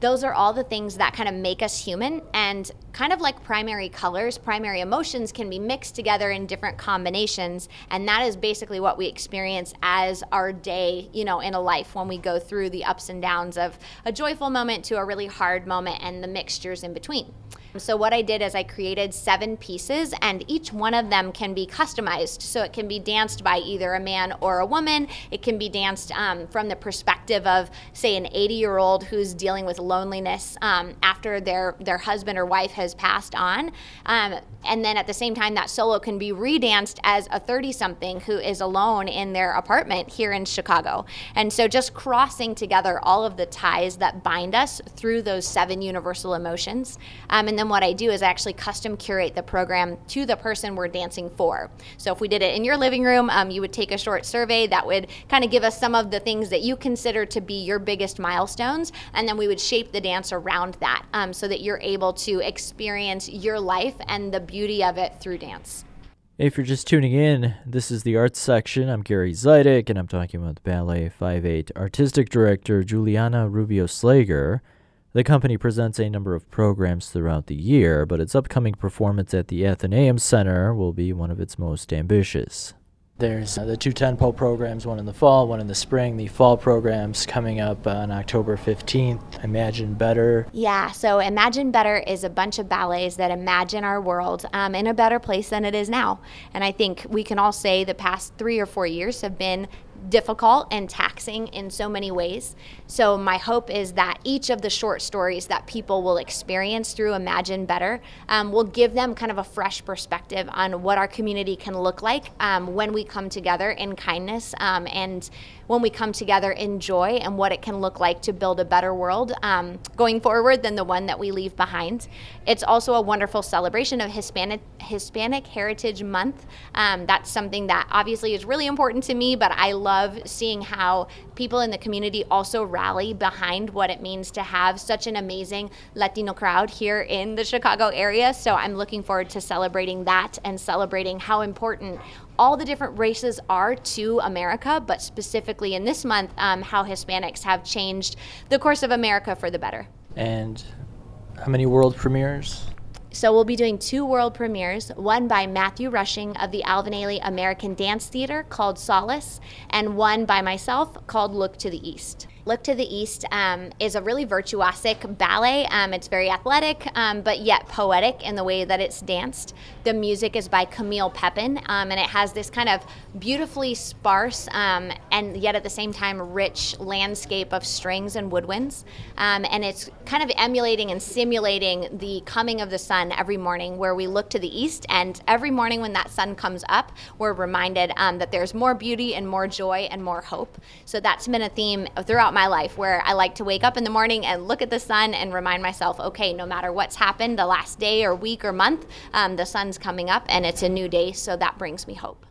those are all the things that kind of make us human and kind of like primary colors primary emotions can be mixed together in different combinations and that is basically what we experience as our day you know in a life when we go through the ups and downs of a joyful moment to a really hard moment and the mixtures in between so, what I did is I created seven pieces, and each one of them can be customized. So, it can be danced by either a man or a woman. It can be danced um, from the perspective of, say, an 80 year old who's dealing with loneliness um, after their, their husband or wife has passed on. Um, and then at the same time, that solo can be redanced as a 30 something who is alone in their apartment here in Chicago. And so, just crossing together all of the ties that bind us through those seven universal emotions. Um, and then what I do is actually custom curate the program to the person we're dancing for. So if we did it in your living room, um, you would take a short survey that would kind of give us some of the things that you consider to be your biggest milestones, and then we would shape the dance around that um, so that you're able to experience your life and the beauty of it through dance. If you're just tuning in, this is the arts section. I'm Gary Zidek, and I'm talking about Ballet 5-8 artistic director Juliana Rubio Slager. The company presents a number of programs throughout the year, but its upcoming performance at the Athenaeum Center will be one of its most ambitious. There's uh, the two tentpole programs, one in the fall, one in the spring. The fall programs coming up on October 15th. Imagine Better. Yeah, so Imagine Better is a bunch of ballets that imagine our world um, in a better place than it is now. And I think we can all say the past three or four years have been difficult and taxing in so many ways. So, my hope is that each of the short stories that people will experience through Imagine Better um, will give them kind of a fresh perspective on what our community can look like um, when we come together in kindness um, and when we come together in joy and what it can look like to build a better world um, going forward than the one that we leave behind. It's also a wonderful celebration of Hispanic Hispanic Heritage Month. Um, that's something that obviously is really important to me, but I love seeing how people in the community also rally behind what it means to have such an amazing Latino crowd here in the Chicago area. So I'm looking forward to celebrating that and celebrating how important all the different races are to America, but specifically in this month, um, how Hispanics have changed the course of America for the better. And how many world premieres? So we'll be doing two world premieres, one by Matthew Rushing of the Alvin Ailey American Dance Theater called Solace, and one by myself called Look to the East. Look to the East um, is a really virtuosic ballet. Um, it's very athletic, um, but yet poetic in the way that it's danced. The music is by Camille Pepin, um, and it has this kind of beautifully sparse um, and yet at the same time rich landscape of strings and woodwinds. Um, and it's kind of emulating and simulating the coming of the sun every morning, where we look to the east, and every morning when that sun comes up, we're reminded that there's more beauty and more joy and more hope. So that's been a theme throughout throughout my life where I like to wake up in the morning and look at the sun and remind myself, okay, no matter what's happened the last day or week or month, um, the sun's coming up and it's a new day, so that brings me hope.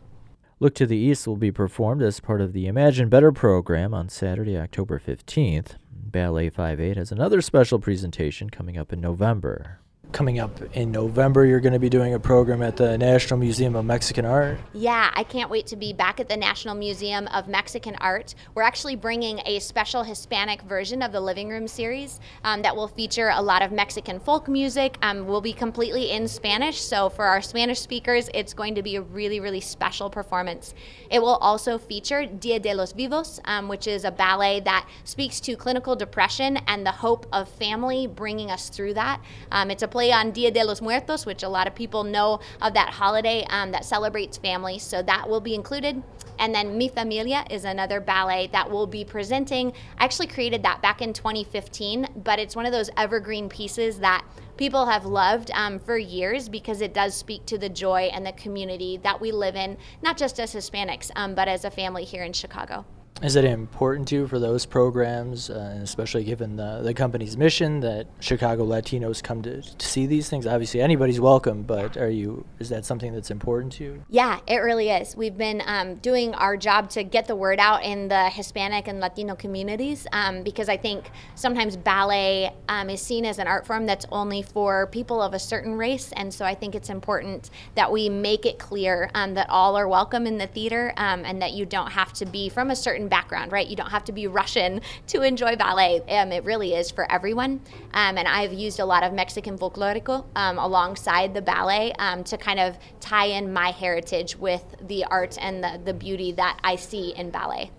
Look to the East will be performed as part of the Imagine Better program on Saturday, October 15th. Ballet 5-8 has another special presentation coming up in November. Coming up in November, you're going to be doing a program at the National Museum of Mexican Art. Yeah, I can't wait to be back at the National Museum of Mexican Art. We're actually bringing a special Hispanic version of the Living Room series um, that will feature a lot of Mexican folk music. Um, will be completely in Spanish, so for our Spanish speakers, it's going to be a really, really special performance. It will also feature Dia de los Vivos, um, which is a ballet that speaks to clinical depression and the hope of family bringing us through that. Um, it's a play on Dia de los Muertos, which a lot of people know of that holiday um, that celebrates family. So that will be included. And then Mi Familia is another ballet that we'll be presenting. I actually created that back in 2015, but it's one of those evergreen pieces that people have loved um, for years because it does speak to the joy and the community that we live in, not just as Hispanics, um, but as a family here in Chicago. Is it important to you for those programs, uh, especially given the, the company's mission that Chicago Latinos come to, to see these things? Obviously, anybody's welcome, but are you? Is that something that's important to you? Yeah, it really is. We've been um, doing our job to get the word out in the Hispanic and Latino communities um, because I think sometimes ballet um, is seen as an art form that's only for people of a certain race, and so I think it's important that we make it clear um, that all are welcome in the theater um, and that you don't have to be from a certain background, right? You don't have to be Russian to enjoy ballet. Um, it really is for everyone. Um, and I've used a lot of Mexican folklorico um, alongside the ballet um, to kind of tie in my heritage with the art and the, the beauty that I see in ballet.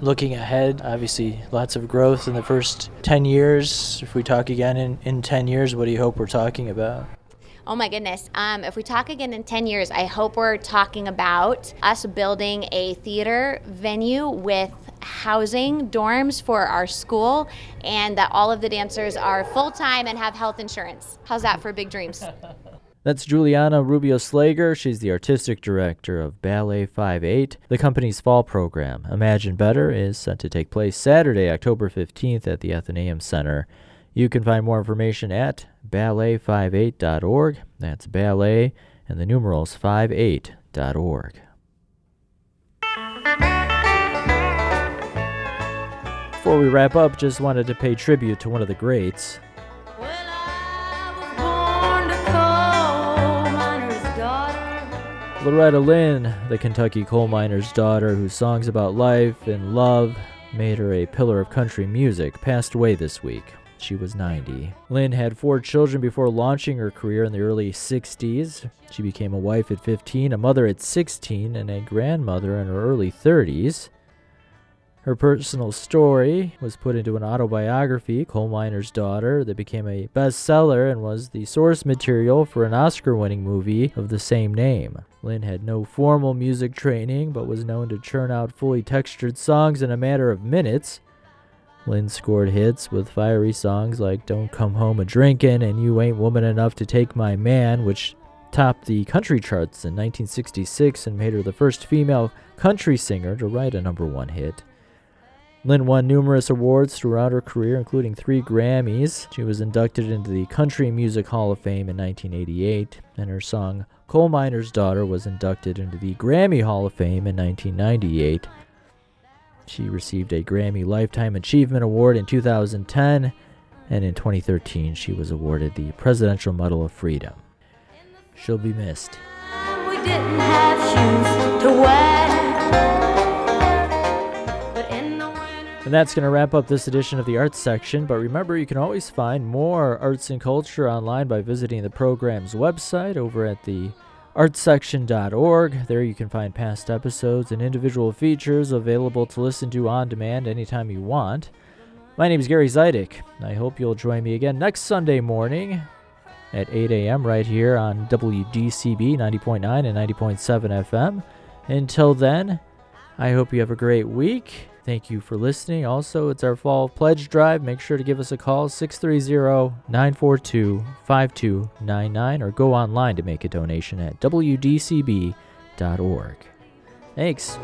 Looking ahead, obviously lots of growth in the first 10 years. If we talk again in, in 10 years, what do you hope we're talking about? Oh my goodness. Um, if we talk again in 10 years, I hope we're talking about us building a theater venue with housing, dorms for our school, and that all of the dancers are full time and have health insurance. How's that for big dreams? [laughs] That's Juliana Rubio Slager. She's the artistic director of Ballet 58. The company's fall program, Imagine Better, is set to take place Saturday, October 15th at the Athenaeum Center. You can find more information at ballet58.org. That's ballet and the numerals 58.org. Before we wrap up, just wanted to pay tribute to one of the greats. Loretta Lynn, the Kentucky coal miner's daughter, whose songs about life and love made her a pillar of country music, passed away this week. She was 90. Lynn had four children before launching her career in the early 60s. She became a wife at 15, a mother at 16, and a grandmother in her early 30s. Her personal story was put into an autobiography, Coal Miner's Daughter, that became a bestseller and was the source material for an Oscar winning movie of the same name. Lynn had no formal music training, but was known to churn out fully textured songs in a matter of minutes. Lynn scored hits with fiery songs like Don't Come Home a Drinkin' and You Ain't Woman Enough to Take My Man, which topped the country charts in 1966 and made her the first female country singer to write a number one hit. Lynn won numerous awards throughout her career, including three Grammys. She was inducted into the Country Music Hall of Fame in 1988, and her song Coal Miner's Daughter was inducted into the Grammy Hall of Fame in 1998. She received a Grammy Lifetime Achievement Award in 2010, and in 2013, she was awarded the Presidential Medal of Freedom. She'll be missed. We didn't have shoes to wear. But in the winter, And that's going to wrap up this edition of the Arts section. But remember, you can always find more arts and culture online by visiting the program's website over at the artsection.org. There you can find past episodes and individual features available to listen to on demand anytime you want. My name is Gary Zidek. I hope you'll join me again next Sunday morning at 8 a.m. right here on WDCB 90.9 and 90.7 FM. Until then, I hope you have a great week. Thank you for listening. Also, it's our fall pledge drive. Make sure to give us a call 630 942 5299 or go online to make a donation at WDCB.org. Thanks.